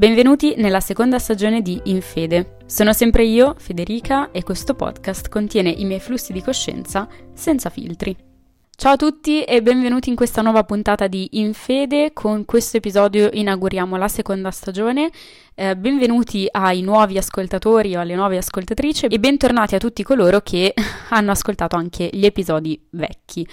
Benvenuti nella seconda stagione di In Fede. Sono sempre io, Federica, e questo podcast contiene i miei flussi di coscienza senza filtri. Ciao a tutti e benvenuti in questa nuova puntata di In Fede. Con questo episodio inauguriamo la seconda stagione. Eh, benvenuti ai nuovi ascoltatori o alle nuove ascoltatrici e bentornati a tutti coloro che hanno ascoltato anche gli episodi vecchi.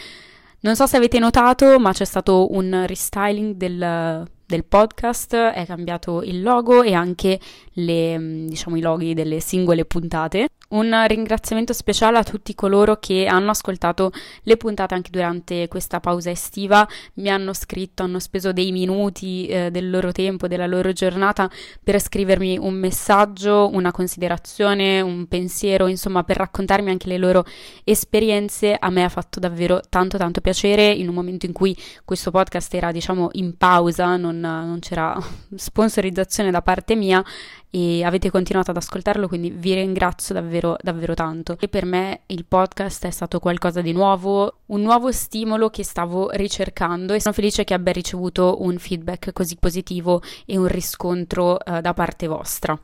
Non so se avete notato, ma c'è stato un restyling del del podcast, è cambiato il logo e anche le, mm, diciamo, i loghi delle singole puntate. Un ringraziamento speciale a tutti coloro che hanno ascoltato le puntate anche durante questa pausa estiva, mi hanno scritto, hanno speso dei minuti eh, del loro tempo, della loro giornata per scrivermi un messaggio, una considerazione, un pensiero, insomma per raccontarmi anche le loro esperienze. A me ha fatto davvero tanto tanto piacere. In un momento in cui questo podcast era diciamo in pausa, non, non c'era sponsorizzazione da parte mia e avete continuato ad ascoltarlo, quindi vi ringrazio davvero, davvero tanto. E per me il podcast è stato qualcosa di nuovo, un nuovo stimolo che stavo ricercando e sono felice che abbia ricevuto un feedback così positivo e un riscontro eh, da parte vostra.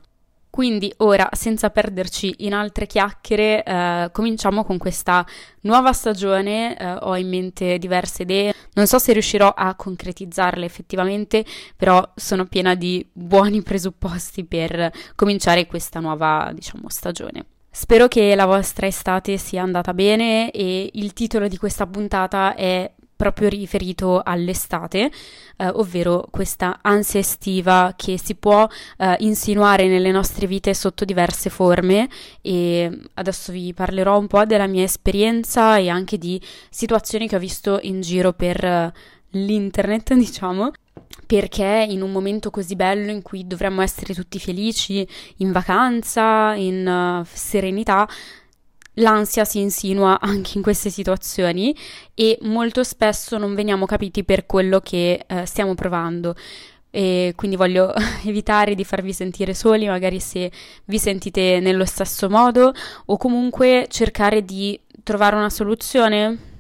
Quindi ora, senza perderci in altre chiacchiere, eh, cominciamo con questa nuova stagione. Eh, ho in mente diverse idee, non so se riuscirò a concretizzarle effettivamente, però sono piena di buoni presupposti per cominciare questa nuova, diciamo, stagione. Spero che la vostra estate sia andata bene e il titolo di questa puntata è proprio riferito all'estate, eh, ovvero questa ansia estiva che si può eh, insinuare nelle nostre vite sotto diverse forme. E adesso vi parlerò un po' della mia esperienza e anche di situazioni che ho visto in giro per uh, l'internet, diciamo, perché in un momento così bello in cui dovremmo essere tutti felici, in vacanza, in uh, serenità, l'ansia si insinua anche in queste situazioni e molto spesso non veniamo capiti per quello che eh, stiamo provando. E quindi voglio evitare di farvi sentire soli, magari se vi sentite nello stesso modo, o comunque cercare di trovare una soluzione.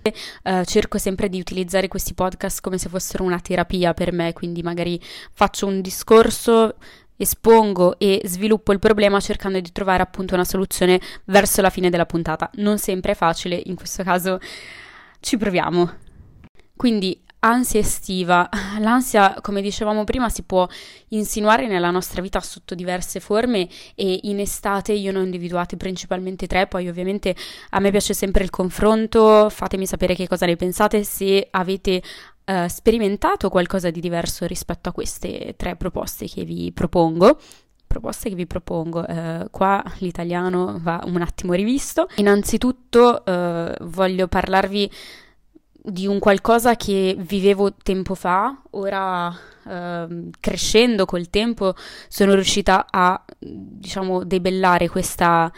Uh, cerco sempre di utilizzare questi podcast come se fossero una terapia per me, quindi magari faccio un discorso espongo e sviluppo il problema cercando di trovare appunto una soluzione verso la fine della puntata. Non sempre è facile, in questo caso ci proviamo. Quindi ansia estiva. L'ansia, come dicevamo prima, si può insinuare nella nostra vita sotto diverse forme e in estate io ne ho individuate principalmente tre, poi ovviamente a me piace sempre il confronto, fatemi sapere che cosa ne pensate, se avete uh, sperimentato qualcosa di diverso rispetto a queste tre proposte che vi propongo proposte che vi propongo. Uh, qua l'italiano va un attimo rivisto. Innanzitutto uh, voglio parlarvi di un qualcosa che vivevo tempo fa, ora uh, crescendo col tempo sono riuscita a diciamo debellare questa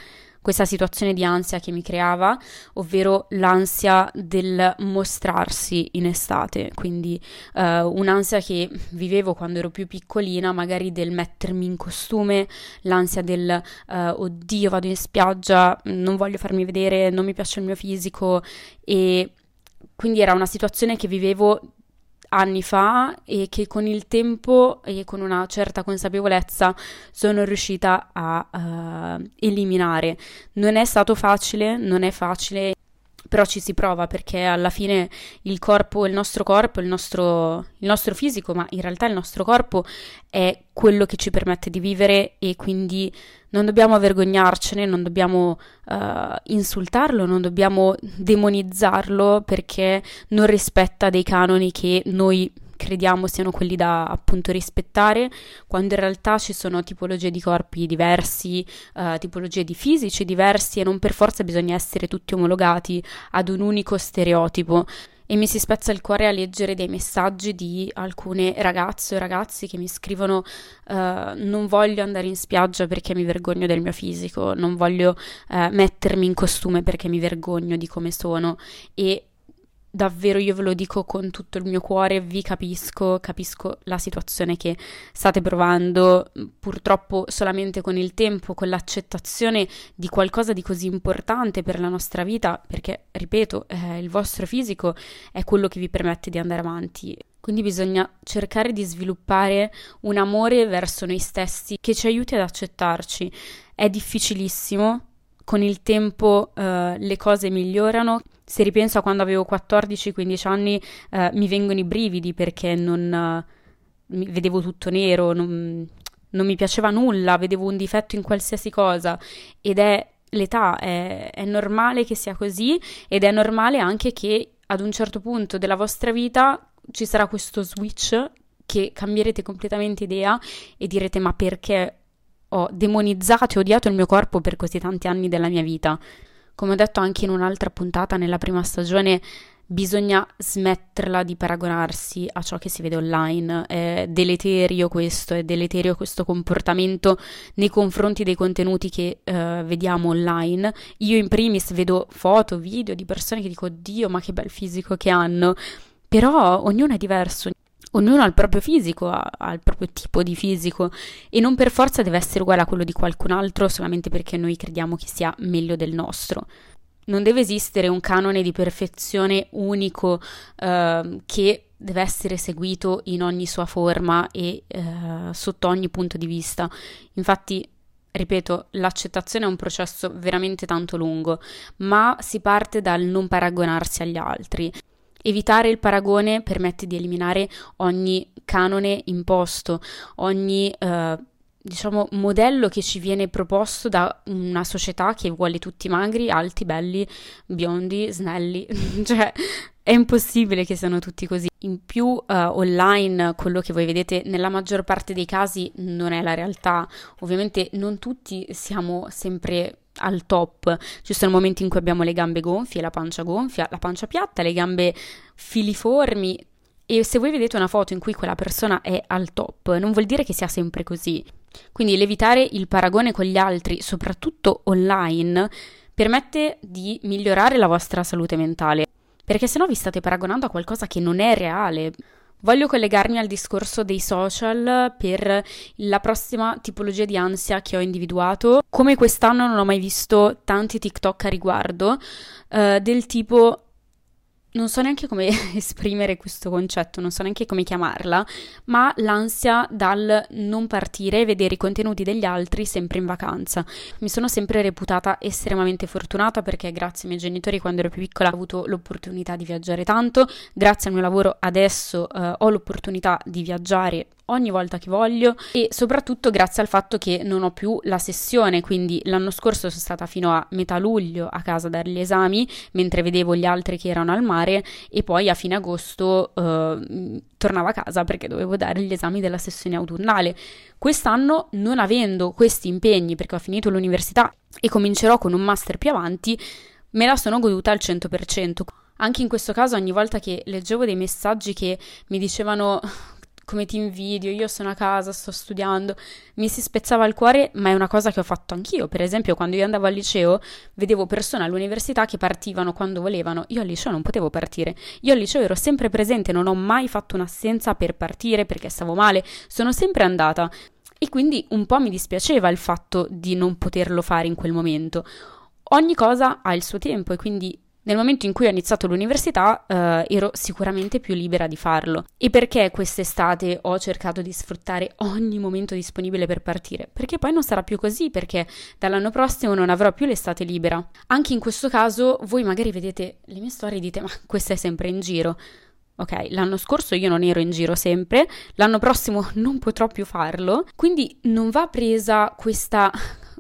questa situazione di ansia che mi creava, ovvero l'ansia del mostrarsi in estate, quindi uh, un'ansia che vivevo quando ero più piccolina, magari del mettermi in costume, l'ansia del uh, oddio vado in spiaggia, non voglio farmi vedere, non mi piace il mio fisico e quindi era una situazione che vivevo anni fa e che con il tempo e con una certa consapevolezza sono riuscita a uh, eliminare. Non è stato facile, non è facile però ci si prova perché alla fine il corpo, il nostro corpo, il nostro, il nostro, fisico, ma in realtà il nostro corpo è quello che ci permette di vivere e quindi non dobbiamo vergognarcene, non dobbiamo uh, insultarlo, non dobbiamo demonizzarlo perché non rispetta dei canoni che noi crediamo siano quelli da appunto rispettare, quando in realtà ci sono tipologie di corpi diversi, uh, tipologie di fisici diversi e non per forza bisogna essere tutti omologati ad un unico stereotipo. E mi si spezza il cuore a leggere dei messaggi di alcune ragazze o ragazzi che mi scrivono uh, non voglio andare in spiaggia perché mi vergogno del mio fisico, non voglio uh, mettermi in costume perché mi vergogno di come sono e davvero io ve lo dico con tutto il mio cuore, vi capisco, capisco la situazione che state provando, purtroppo solamente con il tempo, con l'accettazione di qualcosa di così importante per la nostra vita, perché ripeto, eh, il vostro fisico è quello che vi permette di andare avanti. Quindi bisogna cercare di sviluppare un amore verso noi stessi che ci aiuti ad accettarci. È difficilissimo, con il tempo uh, le cose migliorano. Se ripenso a quando avevo 14-15 anni uh, mi vengono i brividi perché non uh, vedevo tutto nero, non, non, mi piaceva nulla, vedevo un difetto in qualsiasi cosa ed è l'età, è, è normale che sia così ed è normale anche che ad un certo punto della vostra vita ci sarà questo switch che cambierete completamente idea e direte ma perché ho demonizzato e odiato il mio corpo per così tanti anni della mia vita. Come ho detto anche in un'altra puntata nella prima stagione, bisogna smetterla di paragonarsi a ciò che si vede online. È deleterio questo, è deleterio questo comportamento nei confronti dei contenuti che uh, vediamo online. Io in primis vedo foto, video di persone che dico, Dio, ma che bel fisico che hanno. Però ognuno è diverso, ognuno ha il proprio fisico, ha, ha, il proprio tipo di fisico e non per forza deve essere uguale a quello di qualcun altro solamente perché noi crediamo che sia meglio del nostro. Non deve esistere un canone di perfezione unico eh, che deve essere seguito in ogni sua forma e eh, sotto ogni punto di vista. Infatti, ripeto, l'accettazione è un processo veramente tanto lungo, ma si parte dal non paragonarsi agli altri. Evitare il paragone permette di eliminare ogni canone imposto, ogni eh, diciamo modello che ci viene proposto da una società che vuole tutti magri, alti, belli, biondi, snelli, cioè è impossibile che siano tutti così. In più uh, online quello che voi vedete nella maggior parte dei casi non è la realtà. Ovviamente non tutti siamo sempre al top. Ci sono momenti in cui abbiamo le gambe gonfie, la pancia gonfia, la pancia piatta, le gambe filiformi. E se voi vedete una foto in cui quella persona è al top, non vuol dire che sia sempre così. Quindi l'evitare il paragone con gli altri, soprattutto online, permette di migliorare la vostra salute mentale. Perché se no vi state paragonando a qualcosa che non è reale. Voglio collegarmi al discorso dei social per la prossima tipologia di ansia che ho individuato. Come quest'anno non ho mai visto tanti TikTok a riguardo, uh, del tipo non so neanche come esprimere questo concetto, non so neanche come chiamarla, ma l'ansia dal non partire e vedere i contenuti degli altri sempre in vacanza. Mi sono sempre reputata estremamente fortunata perché grazie ai miei genitori quando ero più piccola ho avuto l'opportunità di viaggiare tanto, grazie al mio lavoro adesso eh, ho l'opportunità di viaggiare ogni volta che voglio e soprattutto grazie al fatto che non ho più la sessione, quindi l'anno scorso sono stata fino a metà luglio a casa a dare gli esami mentre vedevo gli altri che erano al mare e poi a fine agosto eh, tornavo a casa perché dovevo dare gli esami della sessione autunnale. Quest'anno non avendo questi impegni perché ho finito l'università e comincerò con un master più avanti, me la sono goduta al 100%. Anche in questo caso, ogni volta che leggevo dei messaggi che mi dicevano come ti invidio, io sono a casa, sto studiando, mi si spezzava il cuore, ma è una cosa che ho fatto anch'io. Per esempio, quando io andavo al liceo, vedevo persone all'università che partivano quando volevano, io al liceo non potevo partire. Io al liceo ero sempre presente, non ho mai fatto un'assenza per partire perché stavo male, sono sempre andata. E quindi un po' mi dispiaceva il fatto di non poterlo fare in quel momento. Ogni cosa ha il suo tempo e quindi nel momento in cui ho iniziato l'università eh, ero sicuramente più libera di farlo. E perché quest'estate ho cercato di sfruttare ogni momento disponibile per partire? Perché poi non sarà più così, perché dall'anno prossimo non avrò più l'estate libera. Anche in questo caso voi magari vedete le mie storie e dite ma questa è sempre in giro. Ok, l'anno scorso io non ero in giro sempre, l'anno prossimo non potrò più farlo, quindi non va presa questa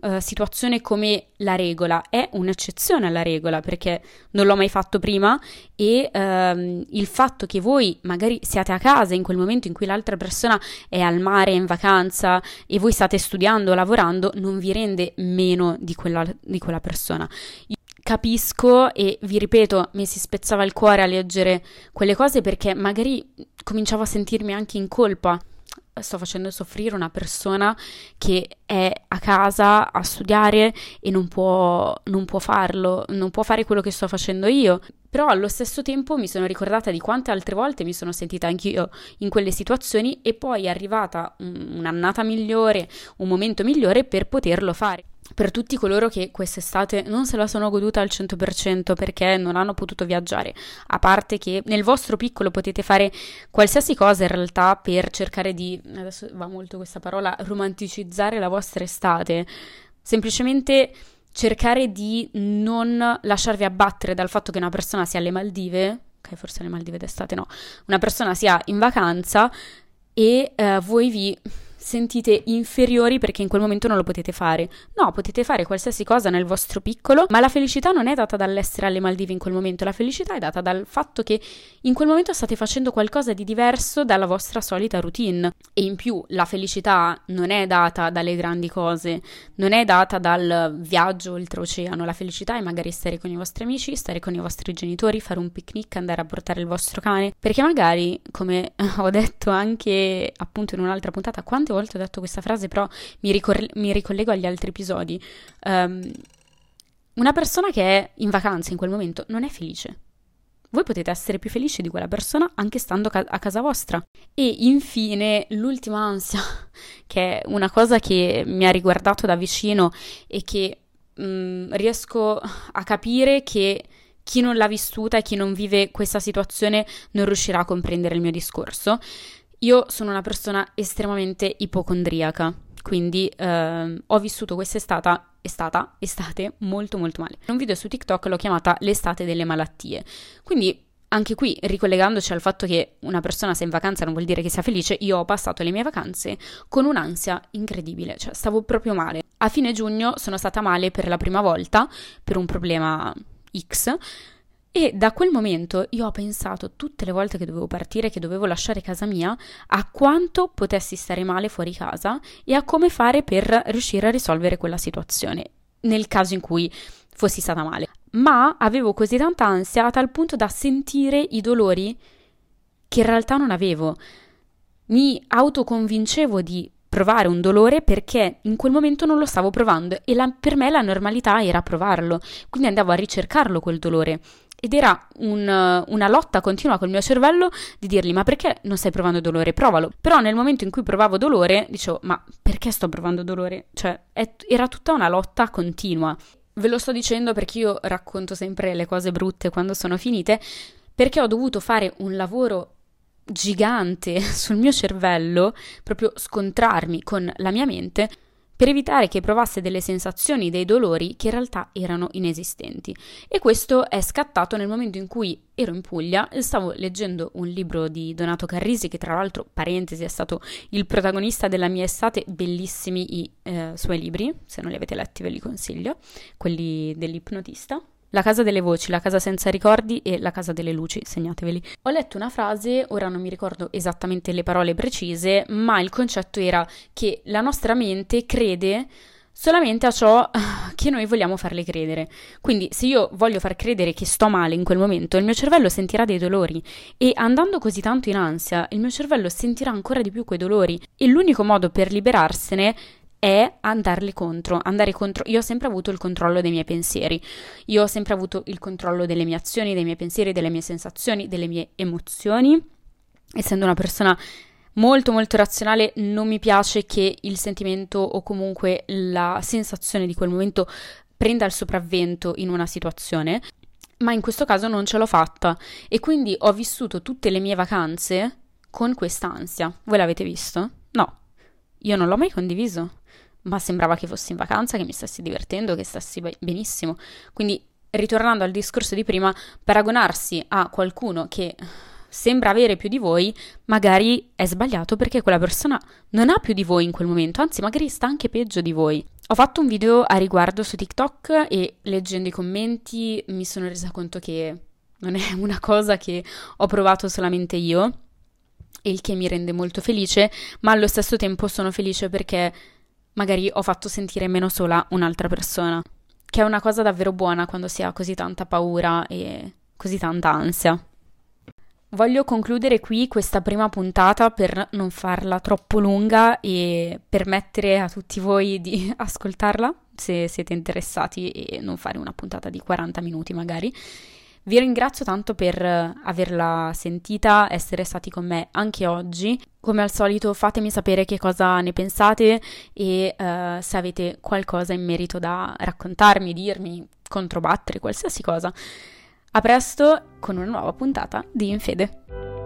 uh, situazione come la regola, è un'eccezione alla regola perché non l'ho mai fatto prima e uh, il fatto che voi magari siate a casa in quel momento in cui l'altra persona è al mare, in vacanza e voi state studiando, lavorando, non vi rende meno di quella, di quella persona. Io capisco e vi ripeto, mi si spezzava il cuore a leggere quelle cose perché magari cominciavo a sentirmi anche in colpa sto facendo soffrire una persona che è a casa a studiare e non può, non può farlo, non può fare quello che sto facendo io. Però allo stesso tempo mi sono ricordata di quante altre volte mi sono sentita anch'io in quelle situazioni e poi è arrivata un'annata migliore, un momento migliore per poterlo fare. Per tutti coloro che quest'estate non se la sono goduta al 100% perché non hanno potuto viaggiare, a parte che nel vostro piccolo potete fare qualsiasi cosa in realtà per cercare di, adesso va molto questa parola, romanticizzare la vostra estate, semplicemente cercare di non lasciarvi abbattere dal fatto che una persona sia alle Maldive, ok forse alle Maldive d'estate no, una persona sia in vacanza e eh, voi vi sentite inferiori perché in quel momento non lo potete fare. No, potete fare qualsiasi cosa nel vostro piccolo, ma la felicità non è data dall'essere alle Maldive in quel momento, la felicità è data dal fatto che in quel momento state facendo qualcosa di diverso dalla vostra solita routine. E in più la felicità non è data dalle grandi cose, non è data dal viaggio oltreoceano, la felicità è magari stare con i vostri amici, stare con i vostri genitori, fare un picnic, andare a portare il vostro cane, perché magari, come ho detto anche appunto in un'altra puntata, quante volte ho detto questa frase, però mi, ricor- mi ricollego agli altri episodi. Um, una persona che è in vacanza in quel momento non è felice. Voi potete essere più felici di quella persona anche stando ca- a casa vostra. E infine, l'ultima ansia, che è una cosa che mi ha riguardato da vicino e che mh, riesco a capire che chi non l'ha vissuta e chi non vive questa situazione non riuscirà a comprendere il mio discorso. Io sono una persona estremamente ipocondriaca, quindi eh, ho vissuto quest'estate estate, estate molto molto male. In un video su TikTok l'ho chiamata l'estate delle malattie. Quindi anche qui, ricollegandoci al fatto che una persona sia in vacanza non vuol dire che sia felice, io ho passato le mie vacanze con un'ansia incredibile, cioè stavo proprio male. A fine giugno sono stata male per la prima volta per un problema X e da quel momento io ho pensato tutte le volte che dovevo partire, che dovevo lasciare casa mia, a quanto potessi stare male fuori casa e a come fare per riuscire a risolvere quella situazione, nel caso in cui fossi stata male. Ma avevo così tanta ansia a tal punto da sentire i dolori che in realtà non avevo. Mi autoconvincevo di provare un dolore perché in quel momento non lo stavo provando e la, per me la normalità era provarlo, quindi andavo a ricercarlo quel dolore ed era un, una lotta continua col mio cervello di dirgli ma perché non stai provando dolore? Provalo. Però nel momento in cui provavo dolore dicevo ma perché sto provando dolore? Cioè è, era tutta una lotta continua. Ve lo sto dicendo perché io racconto sempre le cose brutte quando sono finite, perché ho dovuto fare un lavoro gigante sul mio cervello, proprio scontrarmi con la mia mente per evitare che provasse delle sensazioni, dei dolori che in realtà erano inesistenti. E questo è scattato nel momento in cui ero in Puglia e stavo leggendo un libro di Donato Carrisi, che tra l'altro, parentesi, è stato il protagonista della mia estate, bellissimi i eh, suoi libri, se non li avete letti ve li consiglio, quelli dell'ipnotista. La casa delle voci, la casa senza ricordi e la casa delle luci, segnateveli. Ho letto una frase, ora non mi ricordo esattamente le parole precise, ma il concetto era che la nostra mente crede solamente a ciò che noi vogliamo farle credere. Quindi se io voglio far credere che sto male in quel momento, il mio cervello sentirà dei dolori e andando così tanto in ansia, il mio cervello sentirà ancora di più quei dolori e l'unico modo per liberarsene è andarli contro, andare contro. Io ho sempre avuto il controllo dei miei pensieri, io ho sempre avuto il controllo delle mie azioni, dei miei pensieri, delle mie sensazioni, delle mie emozioni. Essendo una persona molto molto razionale, non mi piace che il sentimento o comunque la sensazione di quel momento prenda il sopravvento in una situazione, ma in questo caso non ce l'ho fatta e quindi ho vissuto tutte le mie vacanze con questa ansia. Voi l'avete visto? No, io non l'ho mai condiviso ma sembrava che fossi in vacanza, che mi stessi divertendo, che stessi benissimo. Quindi, ritornando al discorso di prima, paragonarsi a qualcuno che sembra avere più di voi, magari è sbagliato perché quella persona non ha più di voi in quel momento, anzi magari sta anche peggio di voi. Ho fatto un video a riguardo su TikTok e leggendo i commenti mi sono resa conto che non è una cosa che ho provato solamente io, il che mi rende molto felice, ma allo stesso tempo sono felice perché magari ho fatto sentire meno sola un'altra persona, che è una cosa davvero buona quando si ha così tanta paura e così tanta ansia. Voglio concludere qui questa prima puntata per non farla troppo lunga e permettere a tutti voi di ascoltarla se siete interessati e non fare una puntata di 40 minuti magari. Vi ringrazio tanto per averla sentita, essere stati con me anche oggi. Come al solito fatemi sapere che cosa ne pensate e uh, se avete qualcosa in merito da raccontarmi, dirmi, controbattere, qualsiasi cosa. A presto con una nuova puntata di Infede.